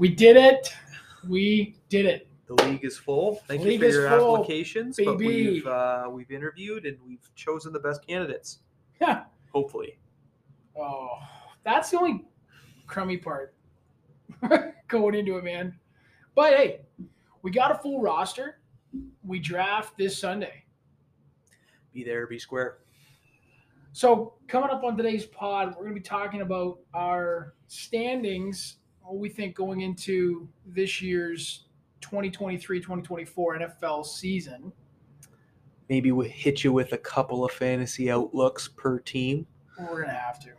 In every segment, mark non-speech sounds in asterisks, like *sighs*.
We did it. We did it. The league is full. Thank you for your full, applications. But baby. we've uh, we've interviewed and we've chosen the best candidates. Yeah. *laughs* Hopefully. Oh, that's the only crummy part *laughs* going into it, man. But hey, we got a full roster. We draft this Sunday. Be there, be square. So, coming up on today's pod, we're going to be talking about our standings, we think going into this year's 2023 2024 NFL season. Maybe we'll hit you with a couple of fantasy outlooks per team. We're going to have to.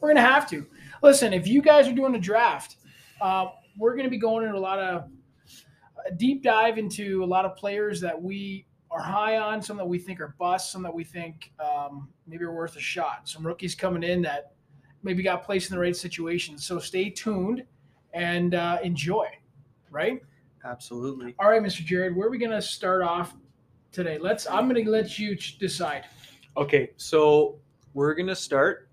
We're going to have to. Listen, if you guys are doing a draft, uh, we're going to be going into a lot of a deep dive into a lot of players that we are high on, some that we think are busts, some that we think um, maybe are worth a shot. Some rookies coming in that maybe got placed in the right situation. So stay tuned and uh, enjoy, right? Absolutely. All right, Mr. Jerrod, where are we going to start off today? Let's. I'm going to let you ch- decide. Okay, so we're gonna start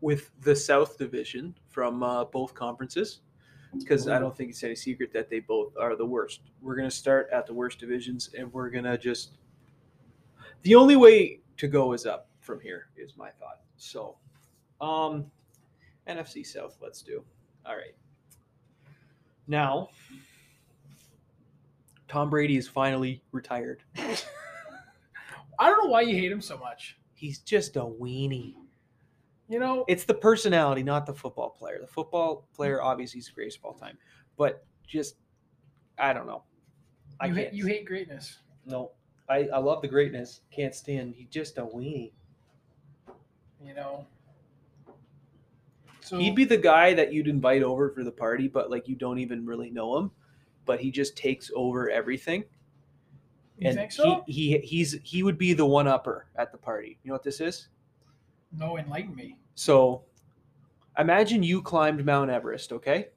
with the South Division from uh, both conferences because I don't think it's any secret that they both are the worst. We're gonna start at the worst divisions, and we're gonna just the only way to go is up from here is my thought. So, um, NFC South, let's do. All right. Now, Tom Brady is finally retired. *laughs* I don't know why you hate him so much. He's just a weenie. You know, It's the personality, not the football player. The football player, obviously, is the greatest of all time, but just I don't know. I you can't. hate, you hate greatness. No, I, I love the greatness. Can't stand. He's just a weenie. You know. So He'd be the guy that you'd invite over for the party, but like you don't even really know him, but he just takes over everything. You and think so? he, he he's he would be the one upper at the party. You know what this is? no, enlighten me. So imagine you climbed Mount Everest, okay?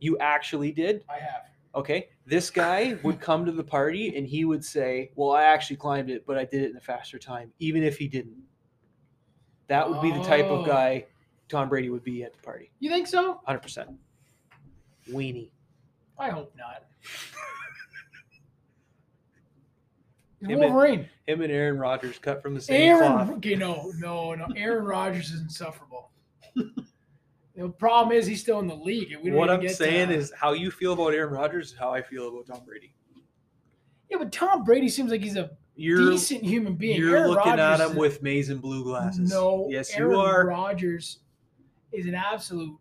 You actually did. I have. Okay. This guy would come to the party and he would say, Well, I actually climbed it, but I did it in a faster time, even if he didn't. That would be the type Oh. of guy Tom Brady would be at the party. You think so? 100%. Weenie. I hope not. Him and- Wolverine. Him and Aaron Rodgers cut from the same Aaron. cloth. Okay, no, no, no. Aaron Rodgers is insufferable. the problem is he's still in the league. and we What I'm get to- saying is how you feel about Aaron Rodgers is how I feel about Tom Brady. yeah, but Tom Brady seems like he's a You're decent human being. you're Aaron looking Rodgers at him with maize and blue glasses. No, Yes, Aaron you are. Rodgers is an absolute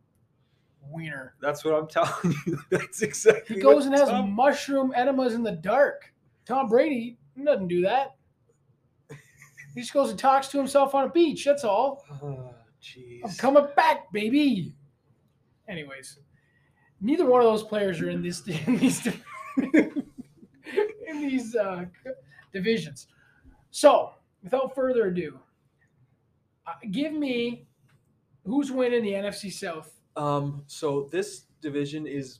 wiener. That's what I'm telling you. *laughs* That's exactly He goes and has Tom- mushroom enemas in the dark. Tom Brady doesn't do that. He just goes and talks to himself on a beach. That's all. Oh, jeez. I'm coming back, baby. Anyways, neither one of those players are in this *laughs* in these in these uh, divisions. So, without further ado, uh, give me who's winning the NFC South. Um, so this division is,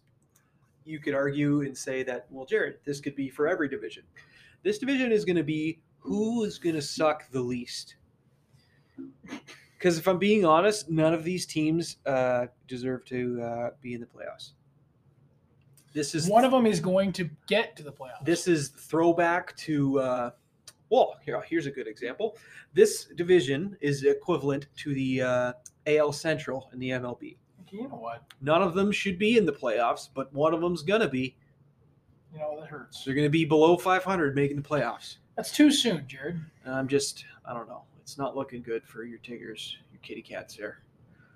you could argue and say that, well, Jerrod, this could be for every division. This division is going to be who is going to suck the least. Because if I'm being honest, none of these teams uh, deserve to uh, be in the playoffs. This is One of them is going to get to the playoffs. this is throwback to uh, well here, here's a good example this division is equivalent to the uh, al central in the mlb you know what? none of them should be in the playoffs but one of them's gonna be You know that hurts. they're gonna be below 500 making the playoffs That's too soon, Jerrod. and i'm just i don't know it's not looking good for your tigers your kitty cats there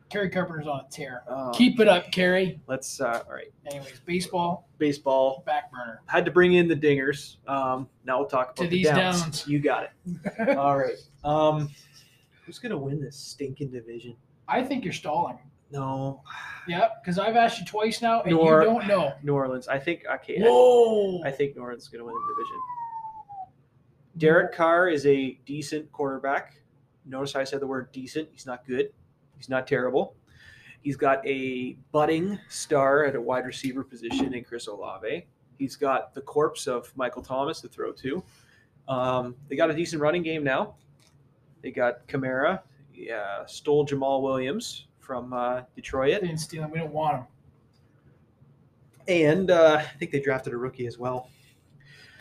Kerry Carpenter's on a tear. uh, Keep it up, Kerry. let's uh, all right Anyways, baseball baseball back burner. had to bring in the dingers um, now we'll talk about To the these downs. downs. you got it *laughs* All right. Um, who's gonna win this stinking division? I think you're stalling. No, Yep, because I've asked you twice now and Nor- you don't know. New Orleans. I think okay. I- Whoa! I, think New Orleans is gonna win the division. Derek Carr is a decent quarterback. Notice how I said the word decent. He's not good. He's not terrible. He's got a budding star at a wide receiver position in Chris Olave. He's got the corpse of Michael Thomas to throw to. Um, they got a decent running game now. They got Kamara. Yeah, stole Jamaal Williams from uh, Detroit. They didn't steal him. We don't want him. And uh, I think they drafted a rookie as well.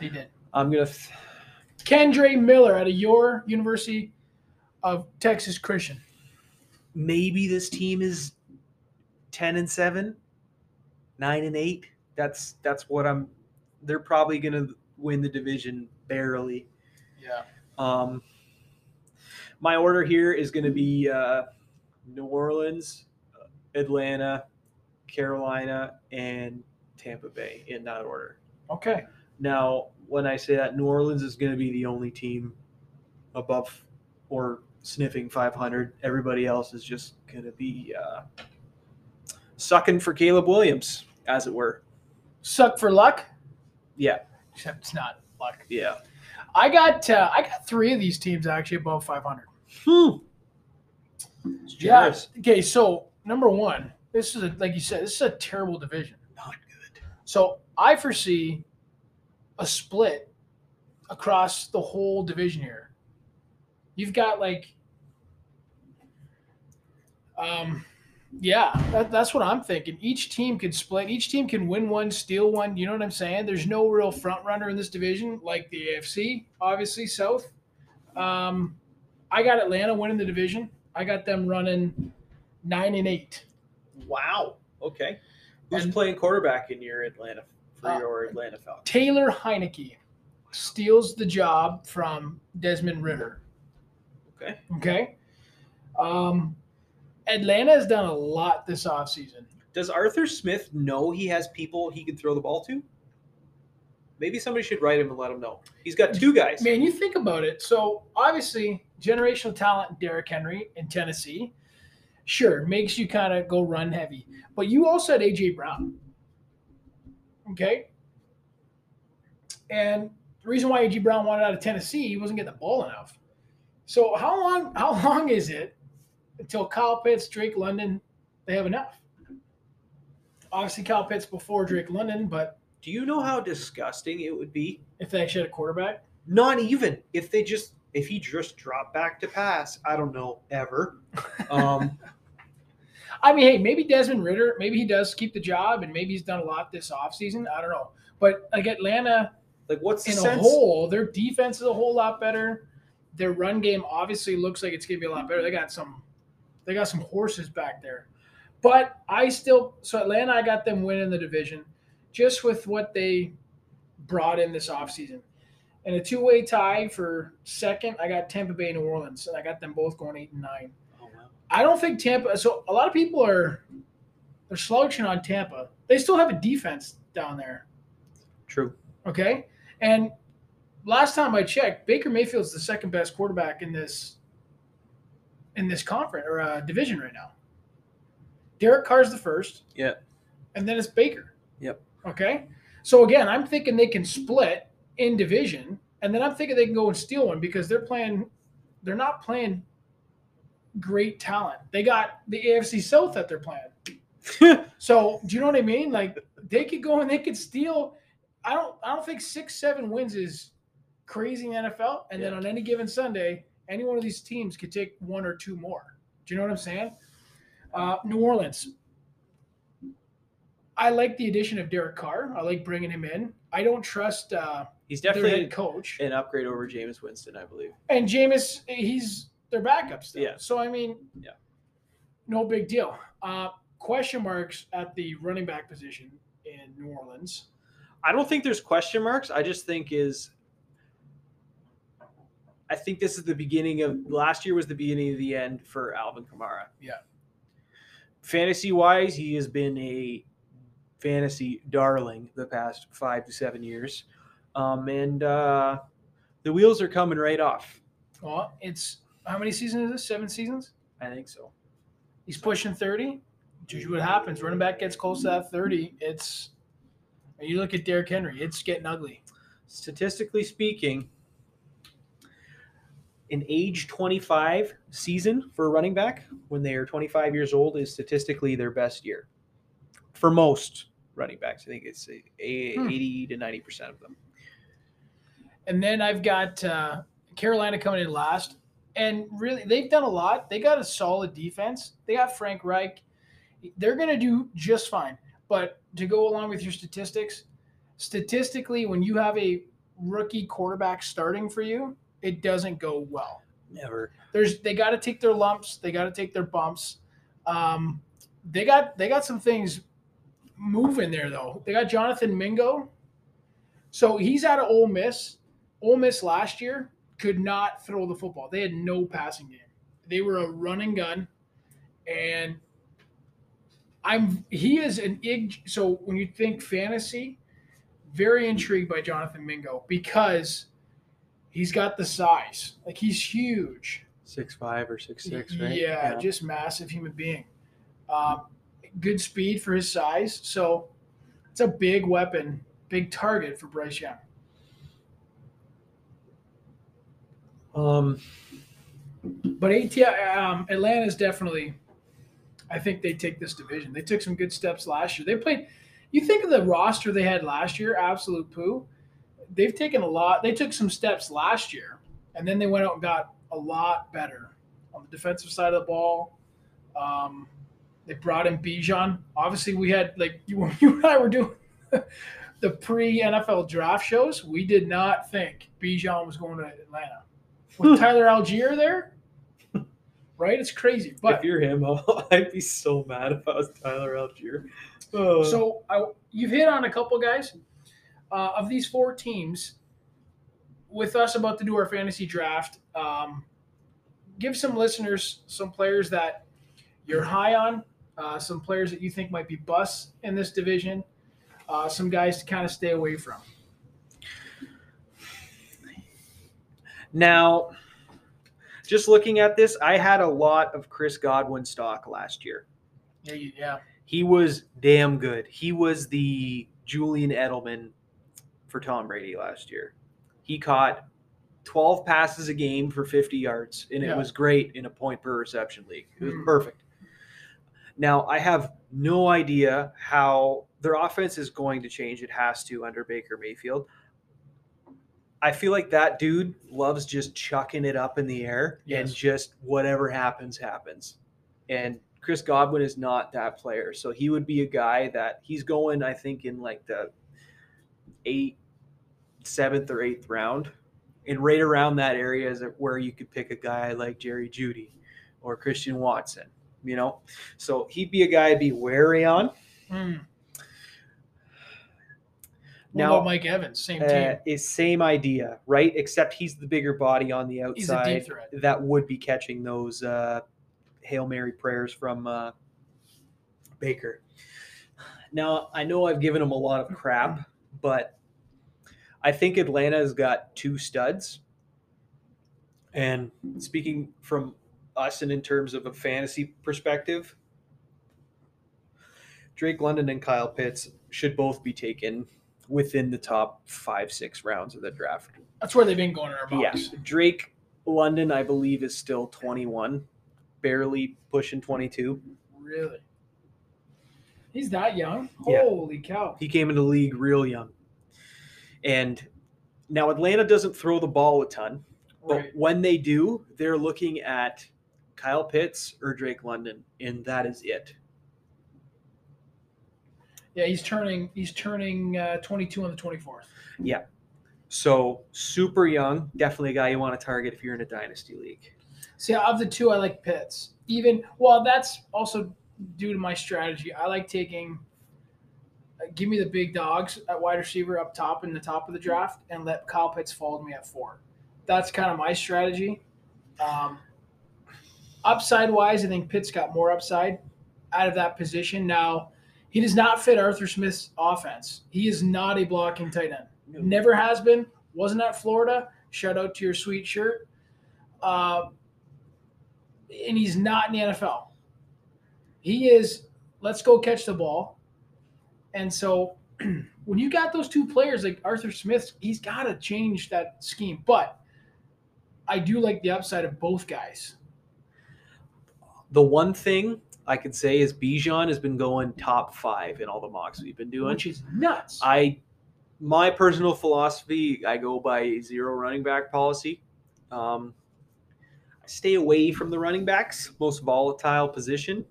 They did. I'm gonna. Th- Kendre Miller out of your University of Texas Christian. maybe this team is ten and seven, nine and eight. That's that's what I'm. They're probably gonna win the division barely. Yeah. Um, my order here is going to be uh, New Orleans, Atlanta, Carolina, and Tampa Bay in that order. Okay. Now, when I say that, New Orleans is going to be the only team above or sniffing 500. Everybody else is just going to be uh, sucking for Caleb Williams, as it were. Suck for luck. Yeah, Except it's not luck. yeah. I got uh, I got three of these teams actually above 500. Hmm. It's Yeah. generous. Okay, so number one, this is a, like you said, this is a terrible division. Not good. So I foresee a split across the whole division here. You've got like, um, yeah, that, that's what I'm thinking. Each team could split. Each team can win one, steal one. You know what I'm saying? There's no real front runner in this division like the AFC, obviously South. Um, I got Atlanta winning the division. I got them running nine and eight. Wow. Okay. Who's And- playing quarterback in your Atlanta for Uh, your Atlanta Falcons? Taylor Heinicke steals the job from Desmond Ridder. Okay. Okay. Um, Atlanta has done a lot this offseason. Does Arthur Smith know he has people he can throw the ball to? Maybe somebody should write him and let him know. He's got two guys. Man, you think about it. So obviously, generational talent, Derrick Henry in Tennessee, sure makes you kind of go run heavy. But you also had AJ Brown. Okay. And the reason why AJ Brown wanted out of Tennessee, he wasn't getting the ball enough. So how long? *laughs* How long is it until Kyle Pitts, Drake London, they have enough? Obviously, Kyle Pitts before Drake London, but Do you know how disgusting it would be? if they actually had a quarterback, Not even if they just if he just dropped back to pass. I don't know ever. Um, *laughs* I mean, hey, maybe Desmond Ridder, maybe he does keep the job, and maybe he's done a lot this offseason. I don't know. But like Atlanta like what's the in a sense? whole, their defense is a whole lot better. Their run game obviously looks like it's gonna be a lot better. They got some they got some horses back there. But I still so Atlanta, I got them winning the division just with what they brought in this offseason. And a two-way tie for second, I got Tampa Bay, New Orleans, and I got them both going eight and nine. Oh, wow. I don't think Tampa. So a lot of people are they're slouching on Tampa. They still have a defense down there. True. Okay, and last time I checked, Baker Mayfield's the second best quarterback in this in this conference or uh, division right now. Derek Carr's the first. Yeah. and then it's Baker. Yep. Okay, so again, I'm thinking they can split in division, and then I'm thinking they can go and steal one because they're playing. They're not playing great talent. They got the AFC South that they're playing. *laughs* So do you know what I mean? Like they could go and they could steal. I don't. I don't think six, seven wins is crazy in the NFL. And then on any given Sunday, any one of these teams could take one or two more. Do you know what I'm saying? Uh, New Orleans. I like the addition of Derek Carr. I like bringing him in. I don't trust uh, He's definitely head coach. an upgrade over Jameis Winston, I believe. And Jameis, he's their backup still. Yeah. So I mean, Yeah. no big deal. Uh, question marks at the running back position in New Orleans. I don't think there's question marks. I just think is I think this is the beginning of last year was the beginning of the end for Alvin Kamara. Yeah. Fantasy wise, he has been a fantasy darling the past five to seven years. Um, and uh, the wheels are coming right off. Well, it's how many seasons is this? Seven seasons. I think so. He's pushing thirty. Usually, what happens? Running back gets close to that thirty. It's and you look at Derrick Henry. It's getting ugly. Statistically speaking, an age 25 season for a running back when they are 25 years old is statistically their best year for most running backs. I think it's Hmm. 80 to 90 percent of them. And then I've got uh, Carolina coming in last. And really, they've done a lot. They got a solid defense. They got Frank Reich. They're going to do just fine. but to go along with your statistics, statistically, when you have a rookie quarterback starting for you, it doesn't go well. Never. There's they got to take their lumps, they got to take their bumps. Um, they got they got some things moving there though. They got Jonathan Mingo, so he's out of Ole Miss. Ole Miss last year could not throw the football. They had no passing game. They were a running gun, and I'm he is an ig. So when you think fantasy, very intrigued by Jonathan Mingo because he's got the size. Like he's huge. Six five or six six, right? Yeah, just massive human being. Um, good speed for his size. So it's a big weapon, big target for Bryce Young. Um, But AT, um, Atlanta's definitely. I think they take this division. They took some good steps last year. They played. You think of the roster they had last year, absolute poo. They've taken a lot. They took some steps last year, and then they went out and got a lot better on the defensive side of the ball. Um, they brought in Bijan. Obviously, we had like you, *laughs* you and I were doing *laughs* the pre NFL draft shows. We did not think Bijan was going to Atlanta with *laughs* Tyler Allgeier there. *laughs* Right, it's crazy. But if you're him, *laughs* I'd be so mad if I was Tyler Allgeier. Oh. So I, you've hit on a couple guys uh, of these four teams. With us about to do our fantasy draft, um, give some listeners some players that you're high on, uh, some players that you think might be busts in this division, uh, some guys to kind of stay away from. Now, just looking at this, I had a lot of Chris Godwin stock last year. Yeah, yeah. He was damn good. He was the Julian Edelman for Tom Brady last year. He caught 12 passes a game for 50 yards, and Yeah. it was great in a point per reception league. It was Mhm. perfect. Now, I have no idea how their offense is going to change. It has to under Baker Mayfield. I feel like that dude loves just chucking it up in the air Yes. and just whatever happens, happens. And Chris Godwin is not that player. So he would be a guy that he's going, I think, in like the eight, seventh or eighth round. And right around that area is where you could pick a guy like Jerry Jeudy or Christian Watson, you know? So he'd be a guy to be wary on. Hmm. Now- about Mike Evans, same team. Uh, is same idea, right? Except he's the bigger body on the He's a deep outside that would be catching those uh, hail mary prayers from uh, Baker. Now I know I've given him a lot of crap, but I think Atlanta's got two studs. And speaking from us and in terms of a fantasy perspective, Drake London and Kyle Pitts should both be taken within the top five, six rounds of the draft. That's where they've been going in our Yeah. Drake London, I believe, is still 21, barely pushing 22. Really? He's that young? Yeah. Holy cow. He came into the league real young. And now Atlanta doesn't throw the ball a ton, but Right. when they do, they're looking at Kyle Pitts or Drake London, and that is it. Yeah, he's turning he's turning uh, 22 on the 24th. Yeah. So super young, definitely a guy you want to target if you're in a dynasty league. See, of the two, I like Pitts. Even well, that's also due to my strategy. I like taking. uh, Give me the big dogs at wide receiver up top in the top of the draft, and let Kyle Pitts fall to me at four. That's kind of my strategy. Um, upside wise, I think Pitts got more upside out of that position. Now, he does not fit Arthur Smith's offense. He is not a blocking tight end. Never has been. Wasn't at Florida. Shout out to your sweet shirt. Uh, and he's not in the NFL. He is. Let's go catch the ball. And so, *clears throat* when you got those two players like Arthur Smith, he's got to change that scheme. But I do like the upside of both guys. The one thing I could say is Bijan has been going top five in all the mocks we've been doing. is nuts. I my personal philosophy, I go by zero running back policy. Um, I stay away from the running backs, most volatile position,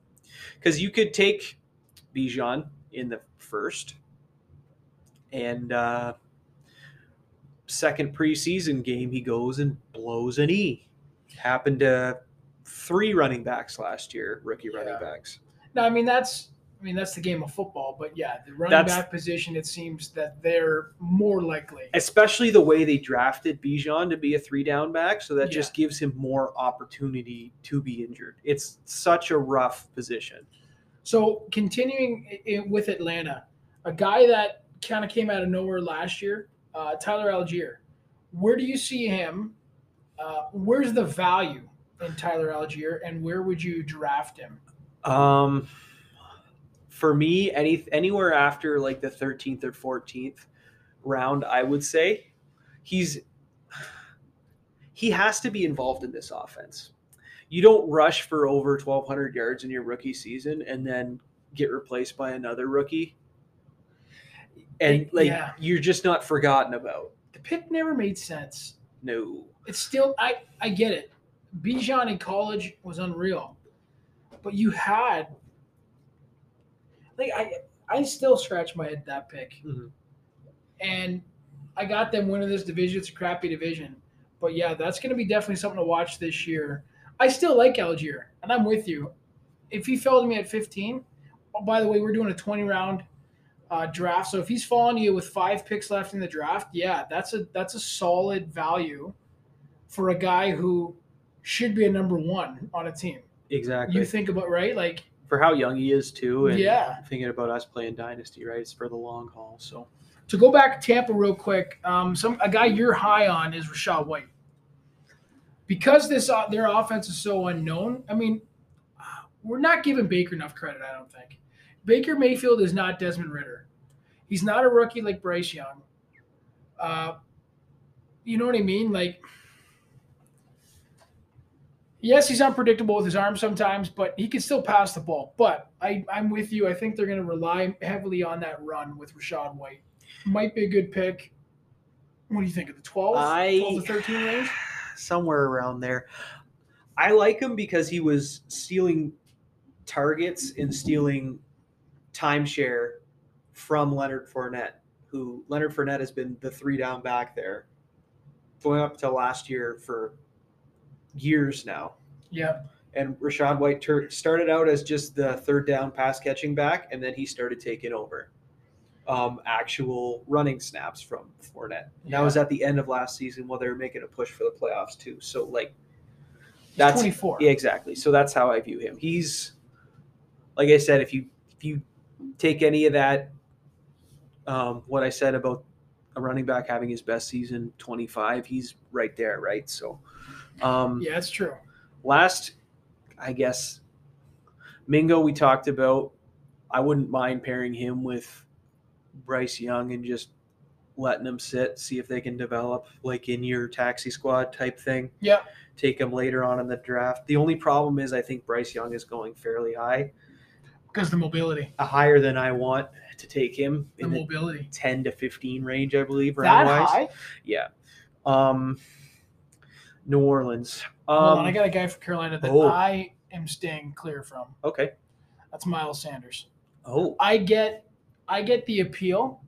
because you could take Bijan in the first, and uh, second preseason game he goes and blows an E. Happened to three running backs last year, rookie Yeah. running backs. No, I mean that's I mean that's the game of football, but yeah, the running That's- back position it seems that they're more likely. especially the way they drafted Bijan to be a three down back. So that Yeah. just gives him more opportunity to be injured. It's such a rough position. So continuing with Atlanta, a guy that kind of came out of nowhere last year, uh, Tyler Allgeier. Where do you see him? Uh, where's the value in Tyler Allgeier, and where would you draft him? Um, for me, any anywhere after like the 13th or 14th round, I would say he's he has to be involved in this offense. You don't rush for over 1,200 yards in your rookie season and then get replaced by another rookie, and like Yeah. you're just not forgotten about. The pick never made sense. No, It's still I I get it. Bijan in college was unreal, but you had like I I still scratch my head that pick, Mhm. and I got them winning this division. It's a crappy division, but yeah, that's going to be definitely something to watch this year. I still like Allgeier, and I'm with you. If he fell to me at 15, oh, by the way, we're doing a 20 round uh, draft. So if he's falling to you with five picks left in the draft, yeah, that's a that's a solid value for a guy who should be a number one on a team. exactly. You think about right, like for how young he is too, and Yeah. thinking about us playing dynasty, right? It's for the long haul. So to go back to Tampa real quick. Um, some a guy you're high on is Rachaad White because this uh, their offense is so unknown. I mean, we're not giving Baker enough credit. I don't think Baker Mayfield is not Desmond Ridder. He's not a rookie like Bryce Young. Uh, you know what I mean? Like, yes, he's unpredictable with his arm sometimes, but he can still pass the ball. But I, I'm with you. I think they're going to rely heavily on that run with Rachaad White. Might be a good pick. What do you think of the 12, I- 12 to 13 range? *sighs* somewhere around there. I like him because he was stealing targets and stealing timeshare from Leonard Fournette, who Leonard Fournette has been the three down back there going up to last year for years now. Yeah. And Rachaad White tur started out as just the third down pass catching back, and then he started taking over um, actual running snaps from Fournette. And That was at the end of last season while they were making a push for the playoffs too. So like He's that's 24. yeah, exactly. So that's how I view him. He's like I said, if you if you take any of that, um, what I said about a running back having his best season, twenty five, he's right there, right? So, um, Yeah, it's true. last, I guess, Mingo we talked about. I wouldn't mind pairing him with Bryce Young and just letting them sit, see if they can develop like in your taxi squad type thing Yeah. take him later on in the draft. The only problem is I think Bryce Young is going fairly high, Because the mobility. uh, higher than I want to take him The in the mobility. 10 to 15 range, I believe. That high? Yeah. Um, New Orleans. Um, Hold on, I got a guy from Carolina that oh. I am staying clear from. okay. That's Miles Sanders. Oh, I get, I get the appeal.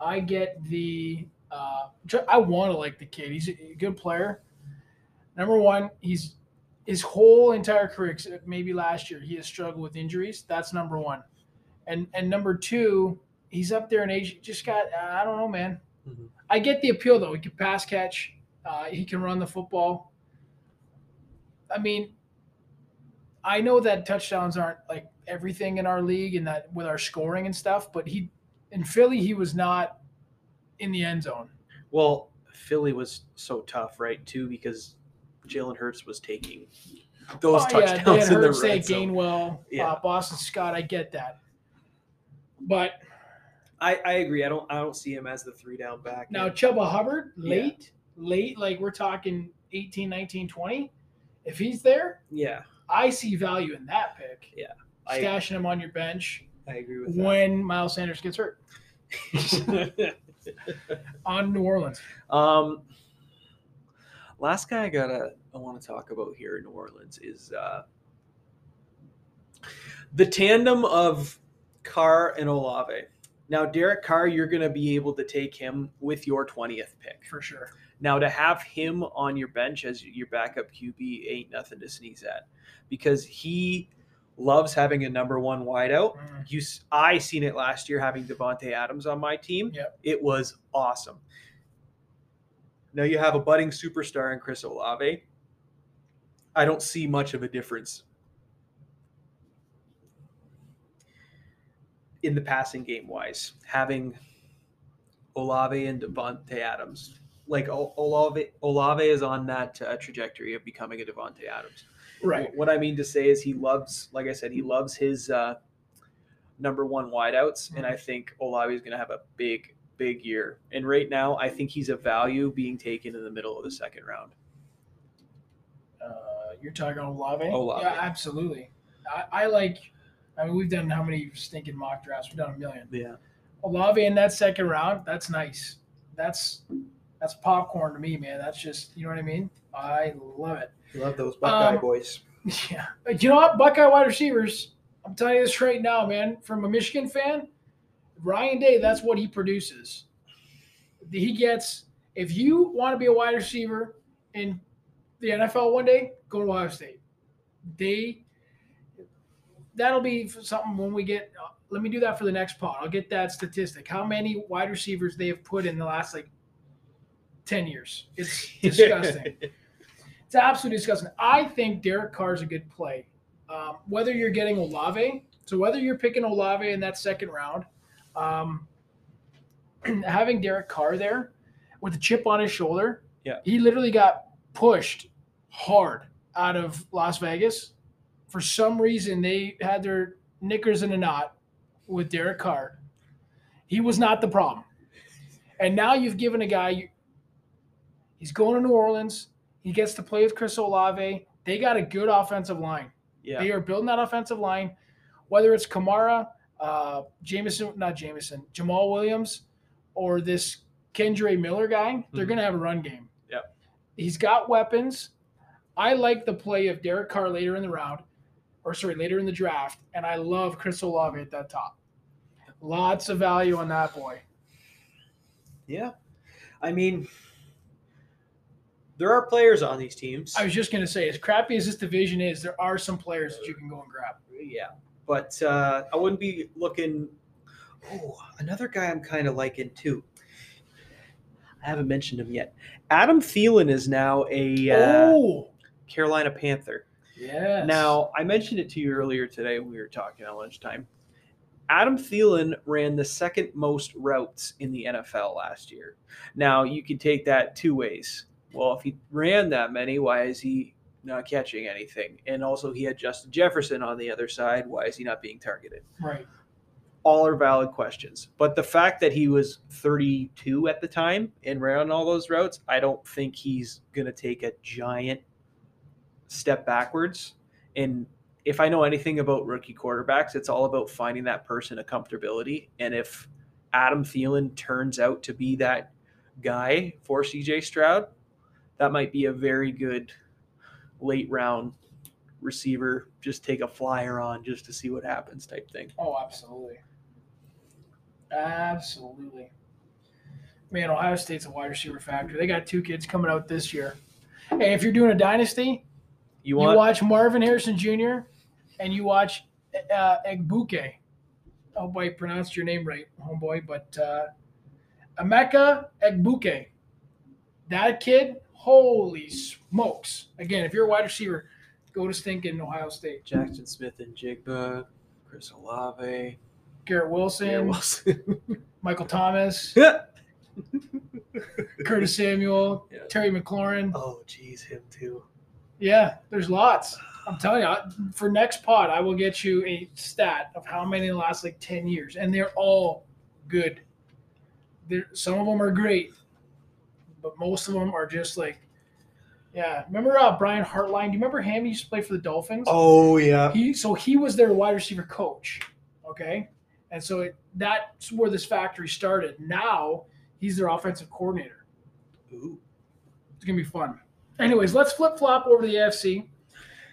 I get the. Uh, I want to like the kid. He's a good player. Number one, he's his whole entire career, except maybe last year, he has struggled with injuries. That's number one, and and number two, he's up there in age. Just got I don't know, man. Mhm. I get the appeal though. He can pass catch. Uh, he can run the football. I mean, I know that touchdowns aren't like everything in our league and that with our scoring and stuff, but he in Philly he was not in the end zone. well, Philly was so tough, right? Too because Jalen Hurts was taking those Oh, yeah, touchdowns Dan in the Hurts, they red zone. Gainwell, Yeah. uh, Boston Scott. I get that, but I, I agree. I don't I don't see him as the three down back. now Chuba Hubbard Yeah. Late, like we're talking 18, 19, 20. If he's there, yeah, I see value in that pick. Yeah. Stashing him on your bench I agree with that. when Miles Sanders gets hurt *laughs* on New Orleans. Um, last guy I gotta I want to talk about here in New Orleans is uh, the tandem of Carr and Olave. Now, Derek Carr, you're going to be able to take him with your 20th pick. for sure. Now, to have him on your bench as your backup QB ain't nothing to sneeze at because he loves having a number one wideout. Mm. You, I seen it last year having Davante Adams on my team. Yep. It was awesome. Now you have a budding superstar in Chris Olave. I don't see much of a difference in the passing game wise, having Olave and Davante Adams. Like Olave, Olave is on that uh, trajectory of becoming a Davante Adams. Right. What I mean to say is he loves, like I said, he loves his uh, number one wideouts, and I think Olave is going to have a big, big year. And right now, I think he's a value being taken in the middle of the second round. Uh, you're talking Olave? Olave. Yeah, absolutely. I, I like. I mean, we've done how many stinking mock drafts? We've done a million. Yeah, Olave in that second round. That's nice. That's that's popcorn to me, man. That's just you know what I mean. I love it. love those Buckeye boys. *laughs* Yeah. You know what? Buckeye wide receivers. I'm telling you this right now, man. From a Michigan fan, Ryan Day, that's what he produces. He gets, if you want to be a wide receiver in the NFL one day, go to Ohio State. They, that'll be something when we get, uh, let me do that for the next pod. I'll get that statistic. How many wide receivers they have put in the last like 10 years. It's *laughs* disgusting. It's absolutely disgusting. I think Derek Carr is a good play. Um, whether you're getting Olave, so whether you're picking Olave in that second round, um, *clears throat* having Derek Carr there with a chip on his shoulder, Yeah. he literally got pushed hard out of Las Vegas. For some reason, they had their knickers in a knot with Derek Carr. He was not the problem. And now you've given a guy, he's going to New Orleans. He gets to play with Chris Olave. They got a good offensive line. yeah, They are building that offensive line, whether it's Kamara, uh, Jameson, not Jamison, Jamaal Williams, or this Kendre Miller guy. They're Mhm. going to have a run game. Yep. He's got weapons. I like the play of Derek Carr later in the round, or sorry, later in the draft, and I love Chris Olave at that top. Lots of value on that boy. yeah. I mean, there are players on these teams. I was just going to say, as crappy as this division is, there are some players that you can go and grab. yeah, but uh, I wouldn't be looking. Oh, another guy I'm kind of liking too. I haven't mentioned him yet. Adam Thielen is now a uh, oh, Carolina Panther. yes. Now, I mentioned it to you earlier today when we were talking at lunchtime. Adam Thielen ran the second most routes in the NFL last year. Now, you could take that two ways. Well, if he ran that many, why is he not catching anything? And also, he had Justin Jefferson on the other side. Why is he not being targeted? right. All are valid questions. But the fact that he was 32 at the time and ran all those routes, I don't think he's going to take a giant step backwards. And if I know anything about rookie quarterbacks, it's all about finding that person a comfortability. And if Adam Thielen turns out to be that guy for CJ Stroud, that might be a very good late round receiver. Just take a flyer on just to see what happens type thing. Oh, absolutely. Absolutely. Man, Ohio State's a wide receiver factory. They got two kids coming out this year. Hey, if you're doing a dynasty, You you, watch Marvin Harrison Jr. and you watch uh, Egbuka. I hope I pronounced your name right, homeboy. But uh, Emeka Egbuka. That kid, holy smokes. Again, if you're a wide receiver, go to stinking Ohio State. Jaxon Smith-Njigba, Chris Olave, Garrett Wilson, Garrett Wilson. *laughs* Michael Thomas. *laughs* Curtis Samuel, Yeah. Terry McLaurin. oh, geez, him too. Yeah, there's lots. I'm telling you, I- for next pod, I will get you a stat of how many in the last like 10 years, and they're all good. There, some of them are great, but most of them are just like, yeah. Remember uh, Brian Hartline? Do you remember him? He used to play for the Dolphins. Oh yeah. He so he was their wide receiver coach. Okay. And so it, that's where this factory started. Now he's their offensive coordinator. Ooh. It's gonna be fun. Anyways, let's flip flop over to the AFC,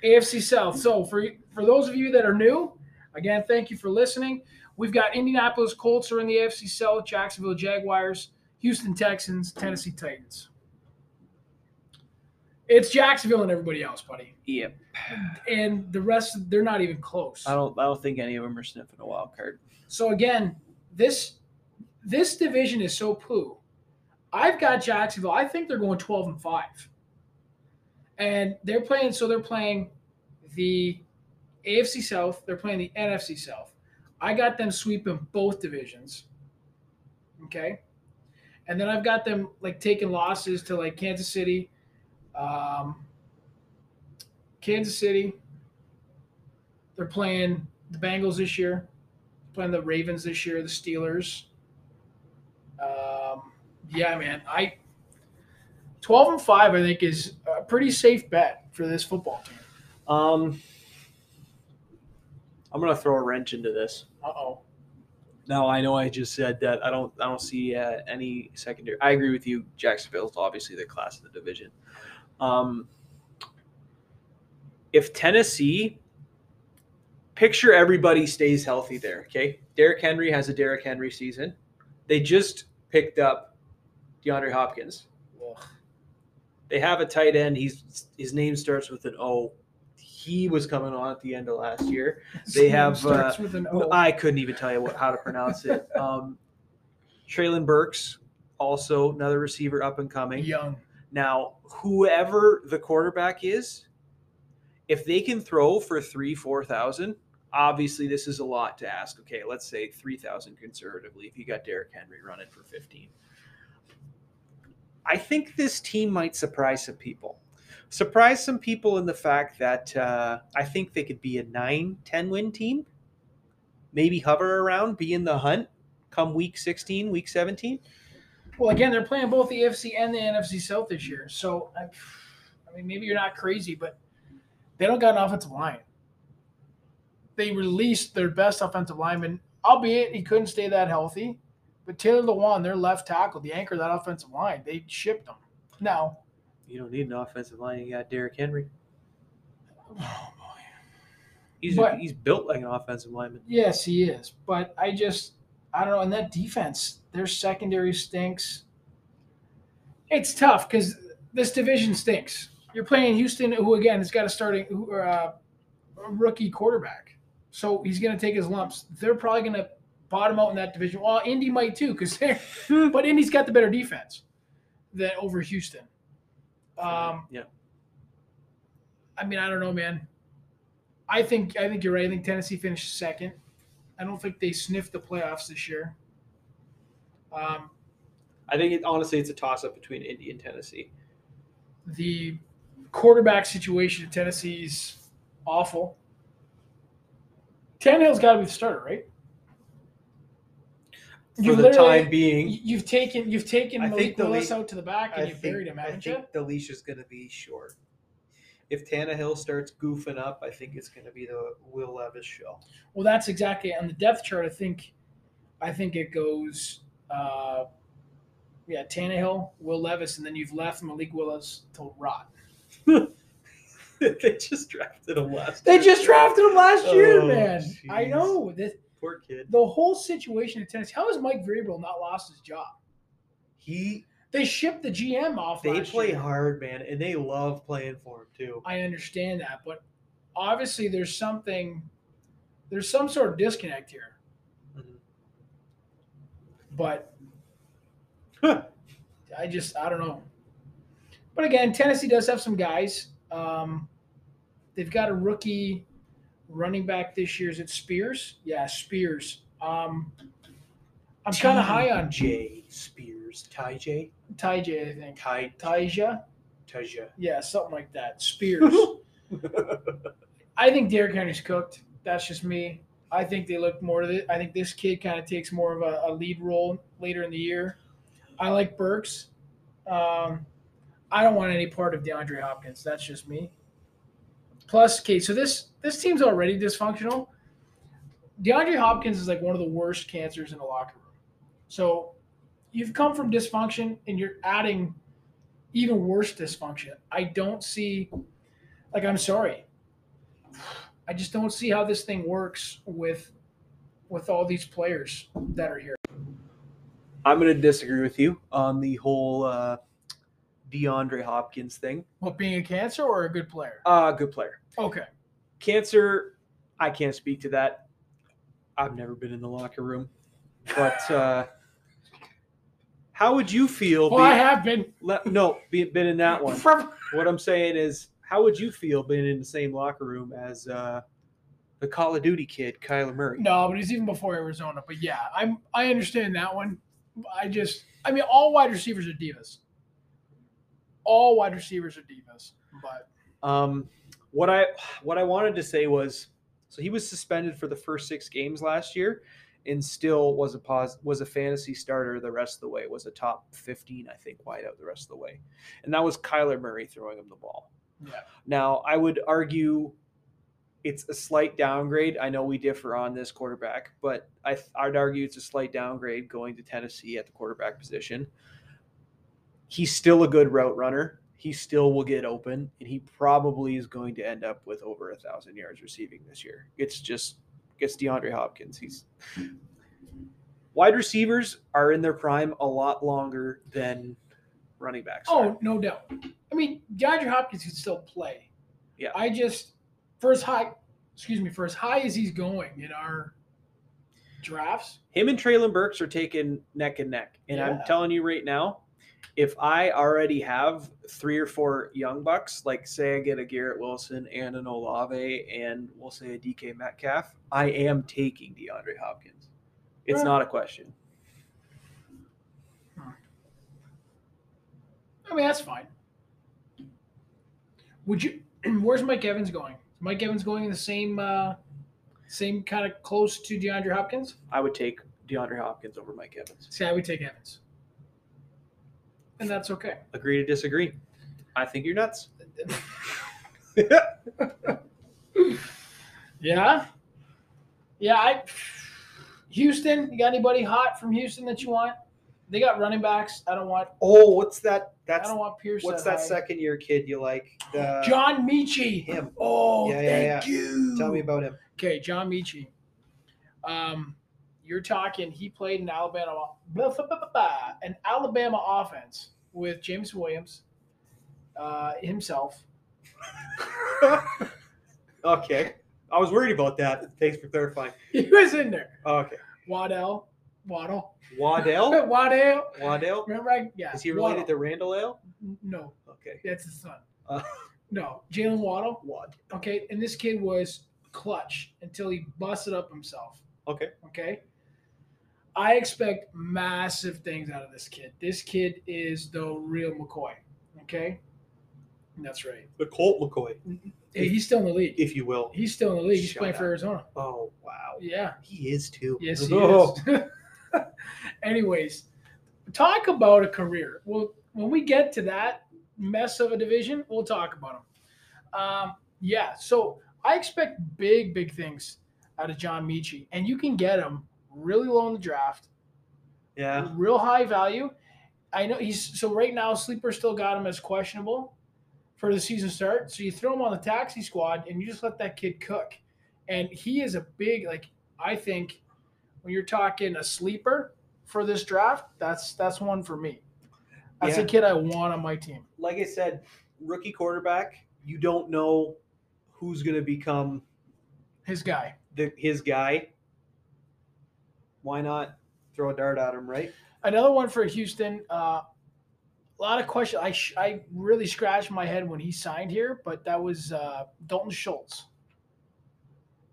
AFC South. So for for those of you that are new, again, thank you for listening. We've got Indianapolis Colts are in the AFC South, Jacksonville Jaguars, Houston Texans, Tennessee Titans. It's Jacksonville and everybody else, buddy. Yep. And the rest, they're not even close. I don't. I don't think any of them are sniffing a wild card. So again, this this division is so poo. I've got Jacksonville. I think they're going 12 and 5. And they're playing so they're playing the AFC South, they're playing the NFC South. I got them sweeping both divisions. Okay? And then I've got them like taking losses to like Kansas City, um, Kansas City. They're playing the Bengals this year playing the Ravens this year, the Steelers. Um, yeah, man, I twelve and five, I think, is a pretty safe bet for this football team. Um, I'm gonna throw a wrench into this. Uh oh. Now I know I just said that I don't I don't see uh, any secondary. I agree with you. Jacksonville's obviously the class of the division. Um, if Tennessee, picture everybody stays healthy there. Okay, Derrick Henry has a Derrick Henry season. They just picked up DeAndre Hopkins. They have a tight end. He's his name starts with an O. He was coming on at the end of last year. *laughs* They have, starts with an O. I couldn't even tell you what how to pronounce it. *laughs* Um, Treylon Burks, also another receiver up and coming. young. Now, whoever the quarterback is, if they can throw for three, four thousand, obviously this is a lot to ask. Okay, let's say three thousand conservatively. If you got Derrick Henry running for fifteen, I think this team might surprise some people. Surprise some people in the fact that uh, I think they could be a 9, 10 win team. Maybe hover around, be in the hunt come week 16, week 17. Well, again, they're playing both the AFC and the NFC South this year. So, I, I mean, maybe you're not crazy, but they don't got an offensive line. They released their best offensive lineman, albeit he couldn't stay that healthy. But Taylor Lewan, their left tackle, the anchor of that offensive line, they shipped him. Now, You don't need an offensive line. You got Derrick Henry. oh boy. He's But- he's built like an offensive lineman. Yes, he is. But I just, I don't know. And that defense, their secondary stinks. It's tough because this division stinks. You're playing Houston, who again has got a starting uh, rookie quarterback, so he's going to take his lumps. They're probably going to bottom out in that division. Well, Indy might too, because they're, *laughs* but Indy's got the better defense than over Houston. Um, yeah. I mean, I don't know, man. I think I think you're right. I think Tennessee finished second. I don't think they sniffed the playoffs this year. Um, I think it, honestly it's a toss up between Indy and Tennessee. the quarterback situation at Tennessee's awful. Tannehill's got to be the starter, right? For You've the time being, you- You've taken you've taken I Malik think the Willis lead- out to the back and I you've think, buried him, I haven't you? think the leash is going to be short. If Tannehill starts goofing up, I think it's going to be the Will Levis show. Well, that's exactly on the depth chart. I think, I think it goes, uh, yeah, Tannehill, Will Levis, and then you've left Malik Willis to rot. *laughs* they just drafted him last. They year. just drafted him last year, Oh, man. I jeez. know the Poor kid. the whole situation at Tennessee. How has Mike Vrabel not lost his job? He They shipped the GM off. they play year. hard, man, and they love playing for him too. I understand that, but obviously there's something, there's some sort of disconnect here. Mhm. But I just I don't know. But again, Tennessee does have some guys. Um, they've got a rookie running back this year. Is it Spears? Yeah, Spears. Um, I'm kind of high on Jay Spears, Ty J, Ty J. I think Ty Tyjae. Tyjae. Yeah, something like that. Spears. *laughs* I think Derrick Henry's cooked. That's just me. I think they look more to it. I think this kid kind of takes more of a, a lead role later in the year. I like Burks. Um, I don't want any part of DeAndre Hopkins. That's just me. Plus, okay, so this this team's already dysfunctional. DeAndre Hopkins is like one of the worst cancers in the locker room. So you've come from dysfunction and you're adding even worse dysfunction. I don't see, like, I'm sorry. I just don't see how this thing works with with all these players that are here. I'm going to disagree with you on the whole uh, DeAndre Hopkins thing. What being a cancer or a good player? Uh, good player. Okay. Cancer, I can't speak to that. I've never been in the locker room. But uh, how would you feel? Well, I have been. le- no, be, been in that one. From, What I'm saying is, how would you feel being in the same locker room as uh, the Call of Duty kid, Kyler Murray? no, but it's even before Arizona. But yeah, I'm. I understand that one. I just. I mean, all wide receivers are divas. All wide receivers are divas. But Um, what I what I wanted to say was, so he was suspended for the first six games last year, and still was a pos was a fantasy starter the rest of the way. Was a top fifteen, I think, wide out the rest of the way, and that was Kyler Murray throwing him the ball. yeah, Now, I would argue it's a slight downgrade. I know we differ on this quarterback, but I, I'd argue it's a slight downgrade going to Tennessee at the quarterback position. He's still a good route runner. He still will get open, and he probably is going to end up with over a thousand yards receiving this year. It's just it's DeAndre Hopkins. He's wide receivers are in their prime a lot longer than running backs. Oh, are. Oh, no doubt. I mean, DeAndre Hopkins can still play. Yeah. I just for as high, excuse me, for as high as he's going in our drafts. him and Treylon Burks are taking neck and neck. And I'm telling you right now, if I already have three or four young bucks, like say I get a Garrett Wilson and an Olave and we'll say a DK Metcalf, I am taking DeAndre Hopkins. It's not a question. I mean, that's fine. Would you? *clears throat* Where's Mike Evans going? Is Mike Evans going in the same, uh, same kind of close to DeAndre Hopkins? I would take DeAndre Hopkins over Mike Evans. See, I would take Evans, and that's okay. Agree to disagree. I think you're nuts. *laughs* Yeah, yeah. I Houston. You got anybody hot from Houston that you want? They got running backs. I don't want. Oh, what's that? That's I don't want Pierce. what's that high. second year kid you like? The, John Metchie. him. Oh, Yeah, yeah, thank you. Tell me about him. Okay, John Metchie. Um, you're talking. He played in Alabama, blah, blah, blah, an Alabama offense with James Williams, uh, himself. *laughs* okay. I was worried about that. Thanks for clarifying. *laughs* He was in there. Okay. Waddell, Waddle, Waddell? *laughs* Waddell. Waddell? Remember, I, yeah. Is he related Waddle. to Randall Ale? No, Okay. that's his son. Uh. no, Jalen Waddle. Wad. Okay, and this kid was clutch until he busted up himself. Okay. Okay. I expect massive things out of this kid. This kid is the real McCoy. Okay. That's right. The Colt McCoy, Hey, he's still in the league. if you will. He's still in the league. He's Shut playing up. for Arizona. Oh, wow. Yeah. He is too. Yes, he Oh. *laughs* is. *laughs* Anyways, talk about a career. Well, when we get to that mess of a division, we'll talk about him. Um, yeah, so I expect big, big things out of John Metchie, and you can get him really low in the draft, Yeah. real high value. I know he's so right now. Sleeper still got him as questionable for the season start. So you throw him on the taxi squad, and you just let that kid cook. And he is a big like I think when you're talking a sleeper for this draft, that's that's one for me. That's Yeah. a kid I want on my team. Like I said, rookie quarterback, you don't know who's going to become His guy. the his guy. Why not throw a dart at him, right? Another one for Houston. Uh, a lot of questions. I sh- I really scratched my head when he signed here, but that was uh, Dalton Schultz.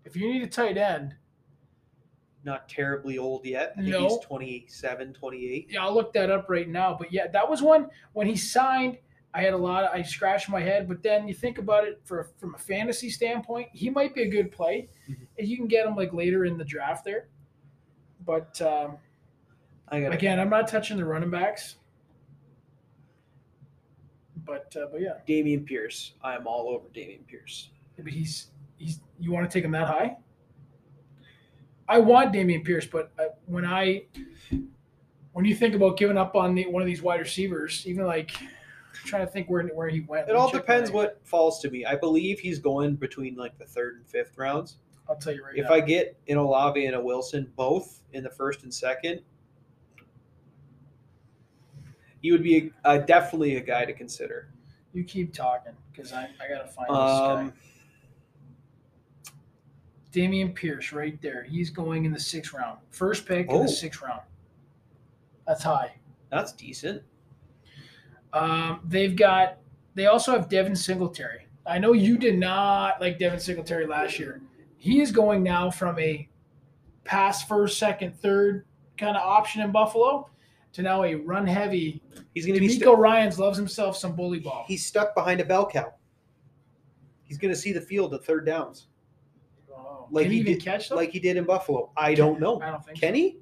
If you need a tight end, Not terribly old yet. I think No. he's 27, 28. yeah, I'll look that up right now. But yeah, that was one when he signed. I had a lot. Of, I scratched my head, but then you think about it for from a fantasy standpoint, he might be a good play, Mhm. and you can get him like later in the draft there. But um, I again, I'm not touching the running backs. But uh, but yeah, Dameon Pierce. I'm all over Dameon Pierce. but he's he's. You want to take him that high? I want Damian Pierce, but uh, when I when you think about giving up on the, one of these wide receivers, even like trying to think where where he went. It all depends what falls to me. I believe he's going between like the third and fifth rounds. I'll tell you right If now. I get an Olave and a Wilson both in the first and second, he would be a, uh, definitely a guy to consider. you keep talking because I, I gotta find this Um, guy. Dameon Pierce, right there. He's going in the sixth round. First pick in Oh. the sixth round. That's high. that's decent. Um, they've got. They also have Devin Singletary. I know you did not like Devin Singletary last year. He is going now from a pass first, second, third kind of option in Buffalo to now a run heavy. He's going to be DeMeco stu- Ryans loves himself some bully ball. he's stuck behind a bell cow. He's going to see the field at third downs, Oh, like Can he, he even did- catch them? like he did in Buffalo. I don't know. I don't think. Can he?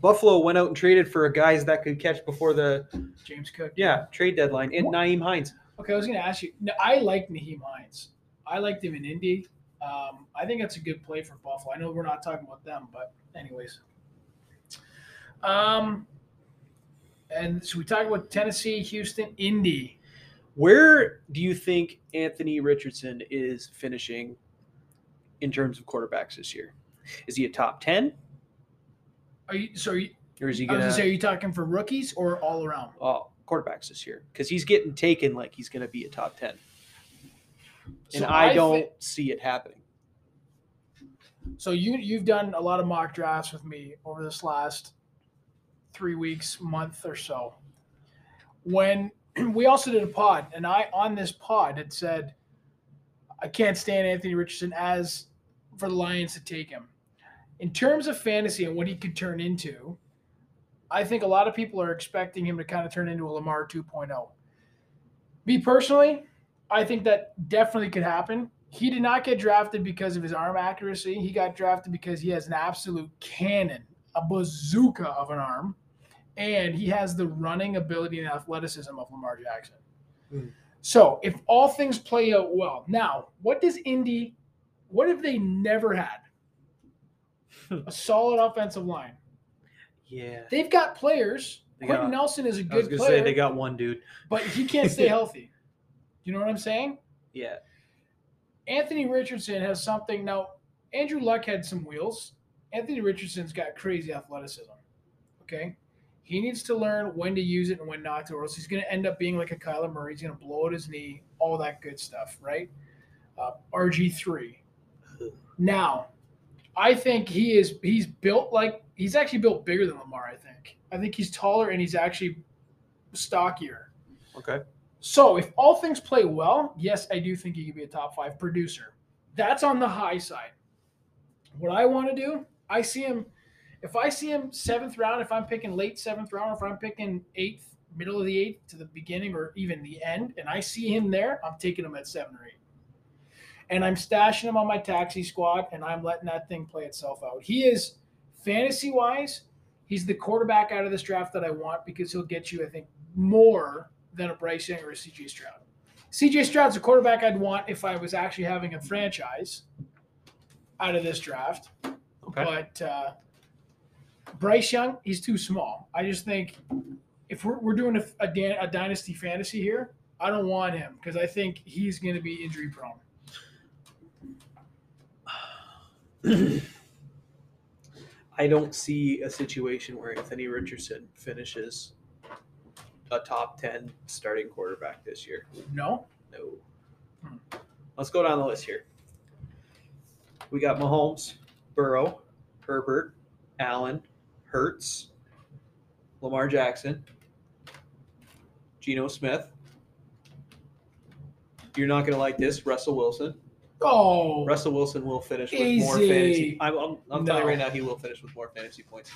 Buffalo went out and traded for a guys that could catch before the. James Cook. yeah trade deadline and? Nyheim Hines. Okay, I was going to ask you. I like Nyheim Hines. I liked him in Indy. Um, I think that's a good play for Buffalo. I know we're not talking about them, but anyways. Um, and so we talk about Tennessee, Houston, Indy. Where do you think Anthony Richardson is finishing in terms of quarterbacks this year? Is he a top ten, Are you? So are you, or is he I was gonna gonna say, are you talking for rookies or all around? oh, quarterbacks this year? Because he's getting taken like he's going to be a top ten, and So I, I don't see it happening. So you you've done a lot of mock drafts with me over this last three weeks, month or so. When *clears throat* we also did a pod, and I on this pod had said I can't stand Anthony Richardson as for the Lions to take him. In terms of fantasy and what he could turn into, I think a lot of people are expecting him to kind of turn into a Lamar 2.0. Me personally, I think that definitely could happen. He did not get drafted because of his arm accuracy. He got drafted because he has an absolute cannon, a bazooka of an arm, and he has the running ability and athleticism of Lamar Jackson. Hmm. So, if all things play out well, now what does Indy? What if they never had *laughs* a solid offensive line? Yeah, They've got players. They Quenton got- Nelson is a I was good going to player, say they got one dude. but he can't stay *laughs* healthy. You know what I'm saying? Yeah, Anthony Richardson has something now. Andrew Luck had some wheels. Anthony Richardson's got crazy athleticism. Okay. He needs to learn when to use it and when not to, or else he's going to end up being like a Kyler Murray. He's going to blow out his knee, all that good stuff, right? Uh, RG3. Now, I think he is, he's built like, he's actually built bigger than Lamar, I think. I think he's taller and he's actually stockier. okay. So if all things play well, yes, I do think he could be a top five producer. That's on the high side. What I want to do, I see him. If I see him seventh round, if I'm picking late seventh round, if I'm picking eighth, middle of the eighth to the beginning or even the end, and I see him there, I'm taking him at seven or eight. And I'm stashing him on my taxi squad, and I'm letting that thing play itself out. He is fantasy wise, he's the quarterback out of this draft that I want because he'll get you, I think, more than a Bryce Young or a CJ Stroud. CJ Stroud's a quarterback I'd want if I was actually having a franchise out of this draft. Okay. But uh, Bryce Young, he's too small. I just think if we're, we're doing a, a, dan- a dynasty fantasy here, I don't want him because I think he's going to be injury prone. *sighs* I don't see a situation where Anthony Richardson finishes a top 10 starting quarterback this year. No? No. Hmm. Let's go down the list here. We got Mahomes, Burrow, Herbert, Allen, Hurts, Lamar Jackson, Geno Smith. You're not going to like this, Russell Wilson. Oh, Russell Wilson will finish with more fantasy. I'm, I'm, I'm telling you right now, he will finish with more fantasy points.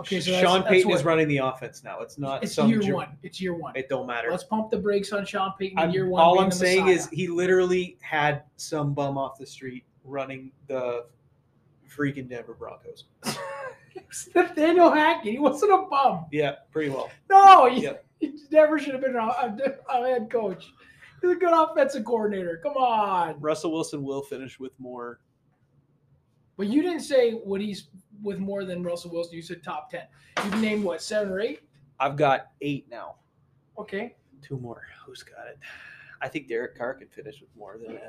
Okay. So that's, Sean that's Payton what- is running the offense now. It's not It's some year ju- one. It's year one. It don't matter. Let's pump the brakes on Sean Payton in I'm- year one. all being I'm the saying Messiah. is he literally had some bum off the street running the freaking Denver Broncos. *laughs* Nathaniel Hackett. He wasn't a bum. Yeah, pretty well. No, he, Yep. *laughs* he never should have been a, a, a head coach. He's a good offensive coordinator. Come on. Russell Wilson will finish with more. But you didn't say what he's with more than Russell Wilson. You said top ten. You've named what seven or eight? I've got eight now. Okay. Two more. Who's got it? I think Derek Carr can finish with more than uh,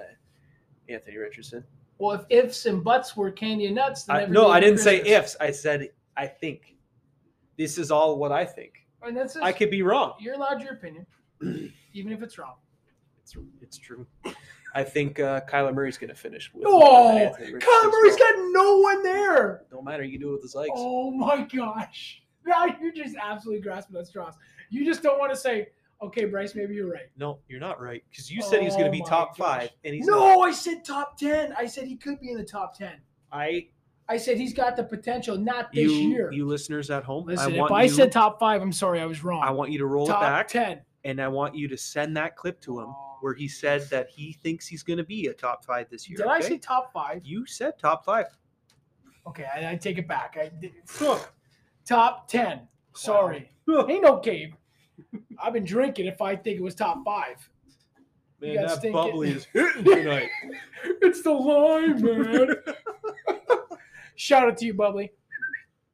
Anthony Richardson. Well, if ifs and buts were candy and nuts, then I, no, I didn't say ifs. I said I think. This is all what I think. And that's just, I could be wrong. you're allowed your opinion, *clears throat* even if it's wrong. It's, it's true. I think uh, Kyler Murray's going to finish with. Oh, Kyler Murray's got no one there. No matter, you can do it with his legs. Oh my gosh. *laughs* Now you're just absolutely grasping at straws. You just don't want to say, okay, Bryce, maybe you're right. No, you're not right because you said he's going Oh to be top gosh. five, and he's not. No, I said top 10. I said he could be in the top 10. I I said he's got the potential, not this you year. you listeners at home. Listen, I if I you, said top five, I'm sorry, I was wrong. I want you to roll top it back, 10. and I want you to send that clip to him where he said that he thinks he's going to be a top five this year. Did I okay? say top five? You said top five. Okay, I, I take it back. I did, top 10. Sorry. Ain't no Gabe. I've been drinking if I think it was top five. Man, that think bubbly it- is *laughs* hitting tonight. it's the line, man. *laughs* Shout out to you, Bubbly.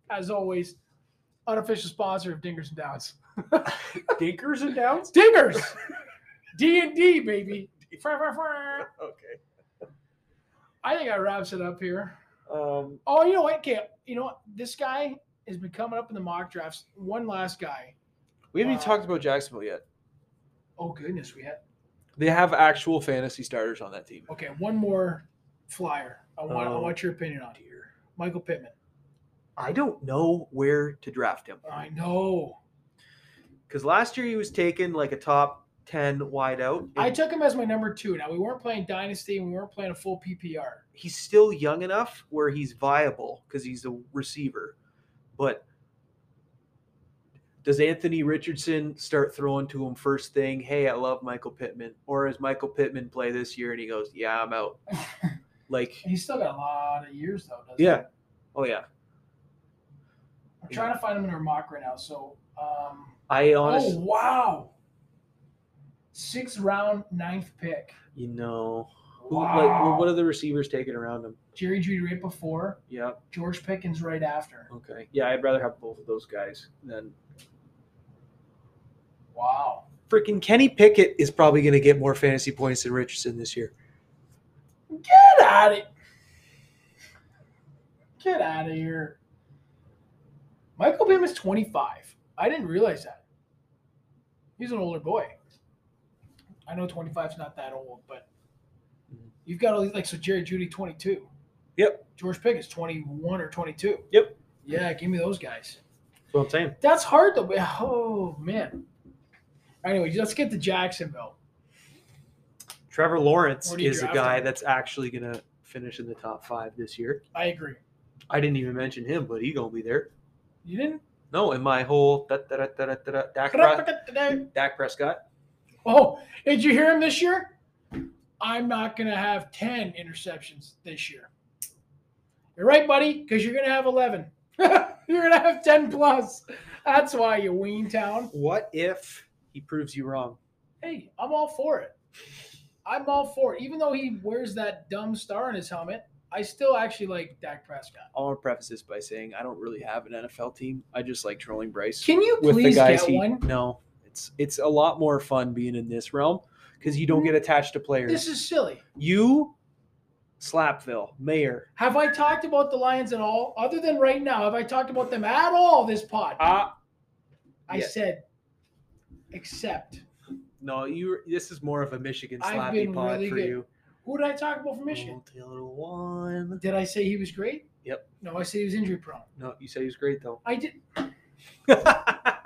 As always, unofficial sponsor of Dingers *laughs* and Downs. Dinkers and downs. Dingers, D and D, baby. Okay. I think I wraps it up here. Um, Oh, you know what? Okay, you know what? This guy has been coming up in the mock drafts. One last guy. we haven't even talked about Jacksonville yet. Oh goodness, we had They have actual fantasy starters on that team. okay. One more flyer. I want. I Oh. want your opinion on here. Michael Pittman. I don't know where to draft him I know. because last year he was taken like a top ten wide out. I took him as my number two. Now we weren't playing dynasty and we weren't playing a full PPR. he's still young enough where he's viable because he's a receiver. But does Anthony Richardson start throwing to him first thing? Hey, I love Michael Pittman. Or does Michael Pittman play this year and he goes, Yeah, I'm out. *laughs* Like, He's still got a lot of years though. Doesn't yeah. He? Oh yeah. I'm trying to find him in our mock right now. So. Um, I oh honestly, wow. Sixth round, ninth pick. you know, who, Wow. like, what are the receivers taking around him? Jerry Jeudy right before. Yep. George Pickens right after. Okay. Yeah, I'd rather have both of those guys than Wow. freaking Kenny Pickett is probably going to get more fantasy points than Richardson this year. Get out of Get out of here. Michael Pittman's 25. I didn't realize that. He's an older boy. I know 25 is not that old, but Mhm. you've got all these, like, so Jerry Jeudy, 22. Yep. George Pickett's 21 or 22. Yep. Yeah, give me those guys. That's what I'm saying. That's hard, though. Oh, man. Anyway, let's get to Jacksonville. Trevor Lawrence Where do you is a guy him? that's actually going to finish in the top five this year. I agree. I didn't even mention him, but he going to be there. You didn't? No, in my whole da, da, da, da, da, da, Dak, Dak Prescott. Oh, did you hear him this year? I'm not going to have 10 interceptions this year. You're right, buddy, because you're going to have 11. *laughs* you're going to have 10 plus. That's why you wean town. What if he proves you wrong? Hey, I'm all for it. I'm all for it. Even though he wears that dumb star on his helmet, I still actually like Dak Prescott. I want to preface this by saying I don't really have an NFL team. I just like trolling Bryce Can you please get he. one? No, it's it's a lot more fun being in this realm because you don't get attached to players. This is silly. you, Slapville, Mayor. Have I talked about the Lions at all? Other than right now, have I talked about them at all this pod? Ah, I yeah. said, except. no, you. This is more of a Michigan slappy pod really for good. you. Who did I talk about from Michigan? Taylor one. Did I say he was great? Yep. No, I said he was injury prone. No, you said he was great though. I did. *laughs*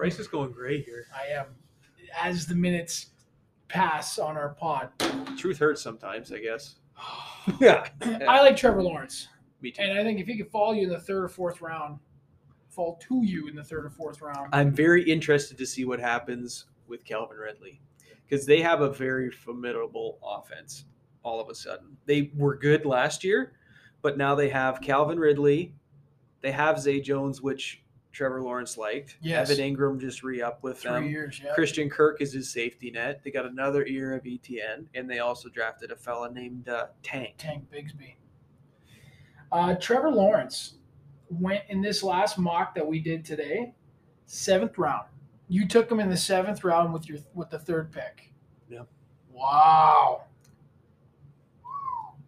Bryce is going gray here. I am. As the minutes pass on our pod, Truth hurts sometimes, I guess. *sighs* yeah. I like Trevor Lawrence, Me too. and I think if he could fall you in the third or fourth round, fall to you in the third or fourth round. I'm very interested to see what happens with Calvin Ridley because they have a very formidable offense all of a sudden. They were good last year, but now they have Calvin Ridley. They have Zay Jones, which Trevor Lawrence liked. Yes. Evan Engram just re up with Three them. years, yeah. Christian Kirk is his safety net. They got another year of ETN, and they also drafted a fella named uh, Tank. Tank Bigsby. Uh, Trevor Lawrence went in this last mock that we did today, seventh round. You took him in the seventh round with your with the third pick. Yeah. Wow.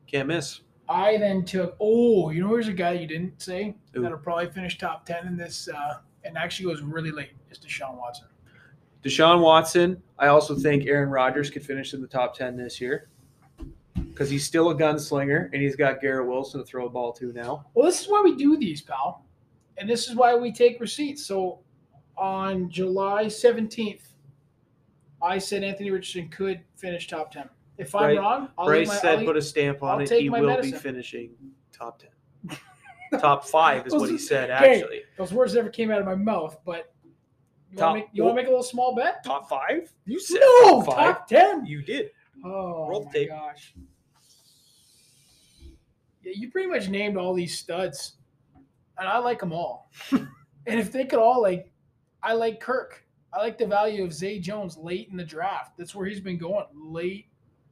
Can't miss. I then took. Oh, you know, here's a guy you didn't say Who? that'll probably finish top ten in this, uh, and actually goes really late. Is Deshaun Watson. Deshaun Watson. I also think Aaron Rodgers could finish in the top 10 this year because he's still a gunslinger and he's got Garrett Wilson to throw a ball to now. Well, this is why we do these, pal, and this is why we take receipts. So, on July seventeenth, I said Anthony Richardson could finish top ten. If I'm wrong, I'll Bryce leave my, said I'll put a stamp on I'll it. take He my will medicine. be finishing top 10. *laughs* top five is what he *laughs* said, Okay. actually. Those words never came out of my mouth, but you Top- want to make, you wanna make a little small bet? Top five? You said No, top five. top ten. You did. Oh Roll my tape. gosh! Yeah, you pretty much named all these studs, and I like them all. *laughs* and if they could all like, I like Kirk. I like the value of Zay Jones late in the draft. That's where he's been going late,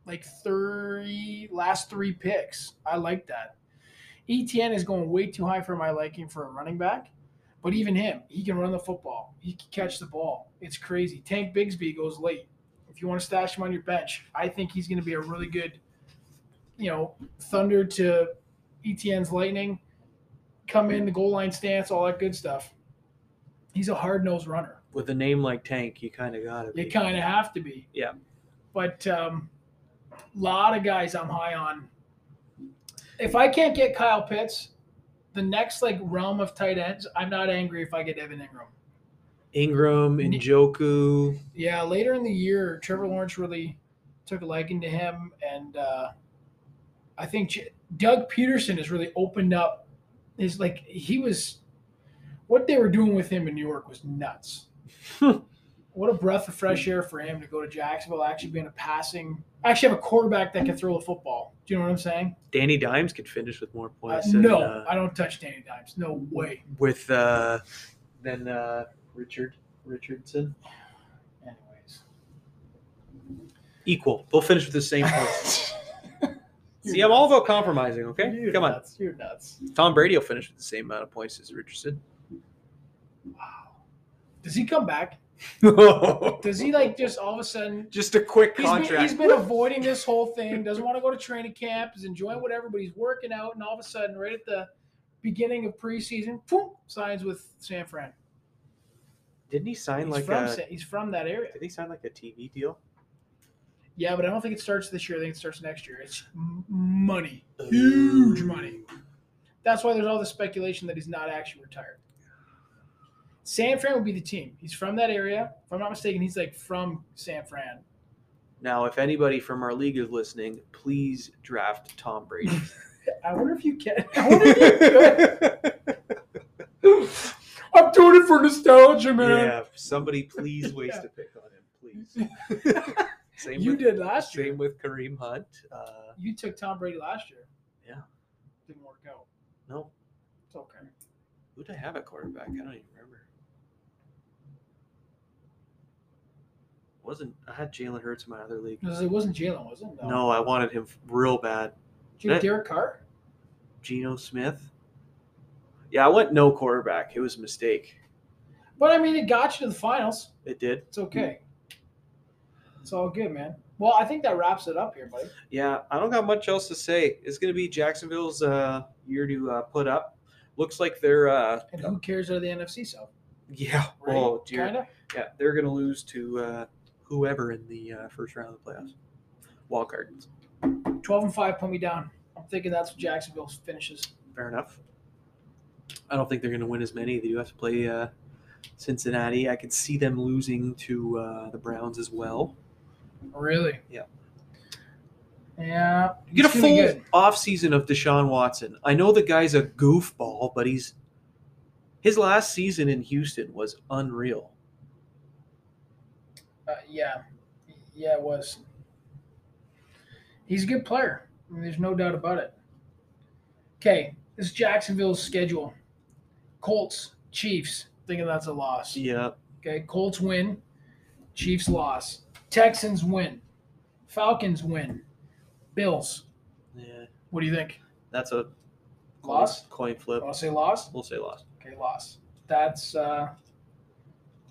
like three last three picks. I like that. ETN is going way too high for my liking for a running back. But even him, he can run the football. He can catch the ball. It's crazy. Tank Bigsby goes late. If you want to stash him on your bench, I think he's going to be a really good, you know, Thunder to ETN's Lightning. Come in the goal line stance, all that good stuff. He's a hard nosed runner. With a name like Tank, you kind of got to be. You kind of have to be. Yeah. But um, lot of guys I'm high on. If I can't get Kyle Pitts, the next like realm of tight ends, I'm not angry if I get Evan Engram. Engram, and Njoku. Yeah, later in the year, Trevor Lawrence really took a liking to him, and uh, I think J- Doug Pederson has really opened up. Is like he was, what they were doing with him in New York was nuts. *laughs* what a breath of fresh air for him to go to Jacksonville, actually being a passing, actually have a quarterback that can throw the football. Do you know what I'm saying? Danny Dimes could finish with more Uh, points. than, no, uh, I don't touch Danny Dimes. No way. with uh, than uh, Richard Richardson. Anyways, Equal. They'll finish with the same *laughs* points. See, I'm all about compromising. Okay, You're come on. nuts. You're nuts. Tom Brady will finish with the same amount of points as Richardson. Wow. Does he come back? *laughs* Does he like just all of a sudden? Just a quick He's been, contract. he's been avoiding this whole thing. Doesn't want to go to training camp. Is enjoying whatever, but he's working out, and all of a sudden, right at the beginning of preseason, boom, signs with San Fran. Didn't he sign He's like from a? Sa- he's from that area. Did he sign like a TV deal? Yeah, but I don't think it starts this year. I think it starts next year. It's money, huge money. That's why there's all the speculation that he's not actually retired. San Fran would be the team. He's from that area. If I'm not mistaken, he's like from San Fran. Now, if anybody from our league is listening, please draft Tom Brady. *laughs* I wonder if you can. *laughs* I wonder if you could. I'm doing it for nostalgia, man. yeah, somebody please *laughs* waste Yeah. a pick on him, please. same You with did last year. same with Kareem Hunt. Uh, You took Tom Brady last year. Yeah. Didn't work out. no, It's okay. who did I have at quarterback? I don't even remember. Wasn't I had Jalen Hurts in my other league? Because It wasn't Jalen, was it? No, I wanted him real bad. Did you have Derek Carr? Geno Smith. Yeah, I went no quarterback. It was a mistake. But I mean, it got you to the finals. It did. It's okay. It's all good, man. Well, I think that wraps it up here, buddy. Yeah, I don't got much else to say. It's going to be Jacksonville's uh, year to uh, put up. Looks like they're uh, And who cares out of the NFC South? yeah. Right? Oh dear. Kinda. Yeah, they're going to lose to uh, whoever in the uh, first round of the playoffs. Card. Twelve and five, put me down. I'm thinking that's what Jacksonville finishes. Fair enough. I don't think they're going to win as many. They do have to play uh, Cincinnati. I could see them losing to uh, the Browns as well. Really? Yeah. Yeah. You get a it's gonna be full off season of Deshaun Watson. I know the guy's a goofball, but he's his last season in Houston was unreal. Uh, yeah, yeah, it was. He's a good player. I mean, there's no doubt about it. Okay, this is Jacksonville's schedule: Colts, Chiefs. Thinking that's a loss. Yeah, Okay, Colts win, Chiefs loss. Texans win, Falcons win, Bills. yeah, What do you think? that's a Loss? coin flip. I'll say loss? We'll say loss. Okay, loss. That's uh,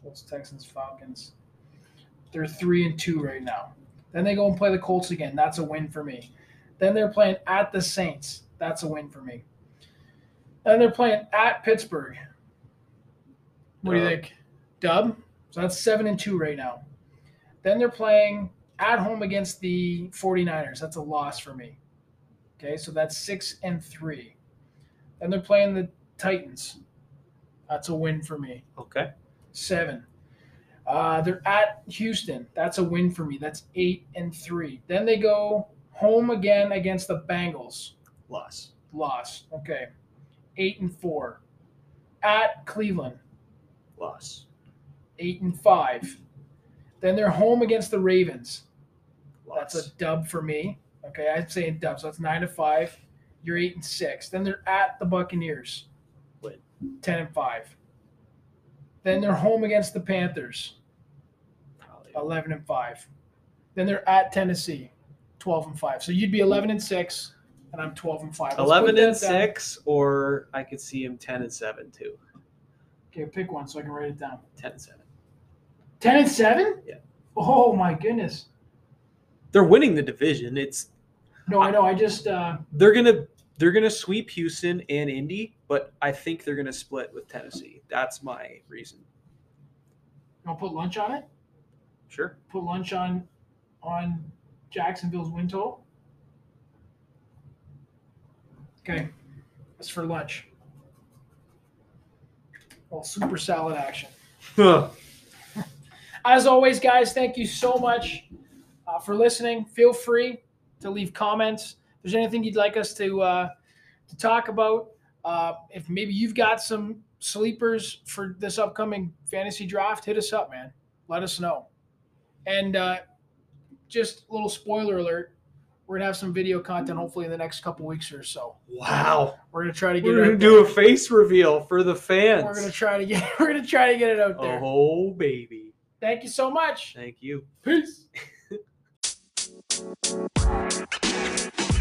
Colts, Texans, Falcons. They're three and two right now. Then they go and play the Colts again. That's a win for me. Then they're playing at the Saints. That's a win for me. Then they're playing at Pittsburgh. What do you think? Dub. So that's seven and two right now. Then they're playing at home against the 49ers. That's a loss for me. Okay, so that's six and three. Then they're playing the Titans. That's a win for me. Okay. Seven. Uh, they're at Houston. That's a win for me. That's eight and three. Then they go home again against the Bengals. Loss. Loss. Okay. Eight and four. At Cleveland. Loss. Eight and five. Then they're home against the Ravens. Loss. That's a dub for me. Okay, I'm saying dub. So that's nine to five. You're eight and six. Then they're at the Buccaneers. Win. Ten and five. Then they're home against the Panthers. Probably. Eleven and five. Then they're at Tennessee. Twelve and five. So you'd be eleven and six, and I'm twelve and five. Let's Eleven and that down. six, or I could see him ten and seven too. Okay, pick one so I can write it down. Ten and seven. Ten and seven. Yeah. Oh my goodness. They're winning the division. It's No, I know. I just uh, they're gonna they're gonna sweep Houston and Indy, but I think they're gonna split with Tennessee. That's my reason. I'll put lunch on it. Sure. put lunch on on Jacksonville's win total. Okay, that's for lunch. Well, super salad action. As always, guys, thank you so much uh, for listening. Feel free to leave comments. If there's anything you'd like us to uh, to talk about, uh, if maybe you've got some sleepers for this upcoming fantasy draft, hit us up, man. Let us know. And uh, just a little spoiler alert: we're gonna have some video content hopefully in the next couple weeks or so. wow. We're gonna try to get We're gonna do a face reveal for the fans. We're gonna try to get. *laughs* We're gonna try to get it out there. Oh baby. Thank you so much. Thank you. Peace. *laughs*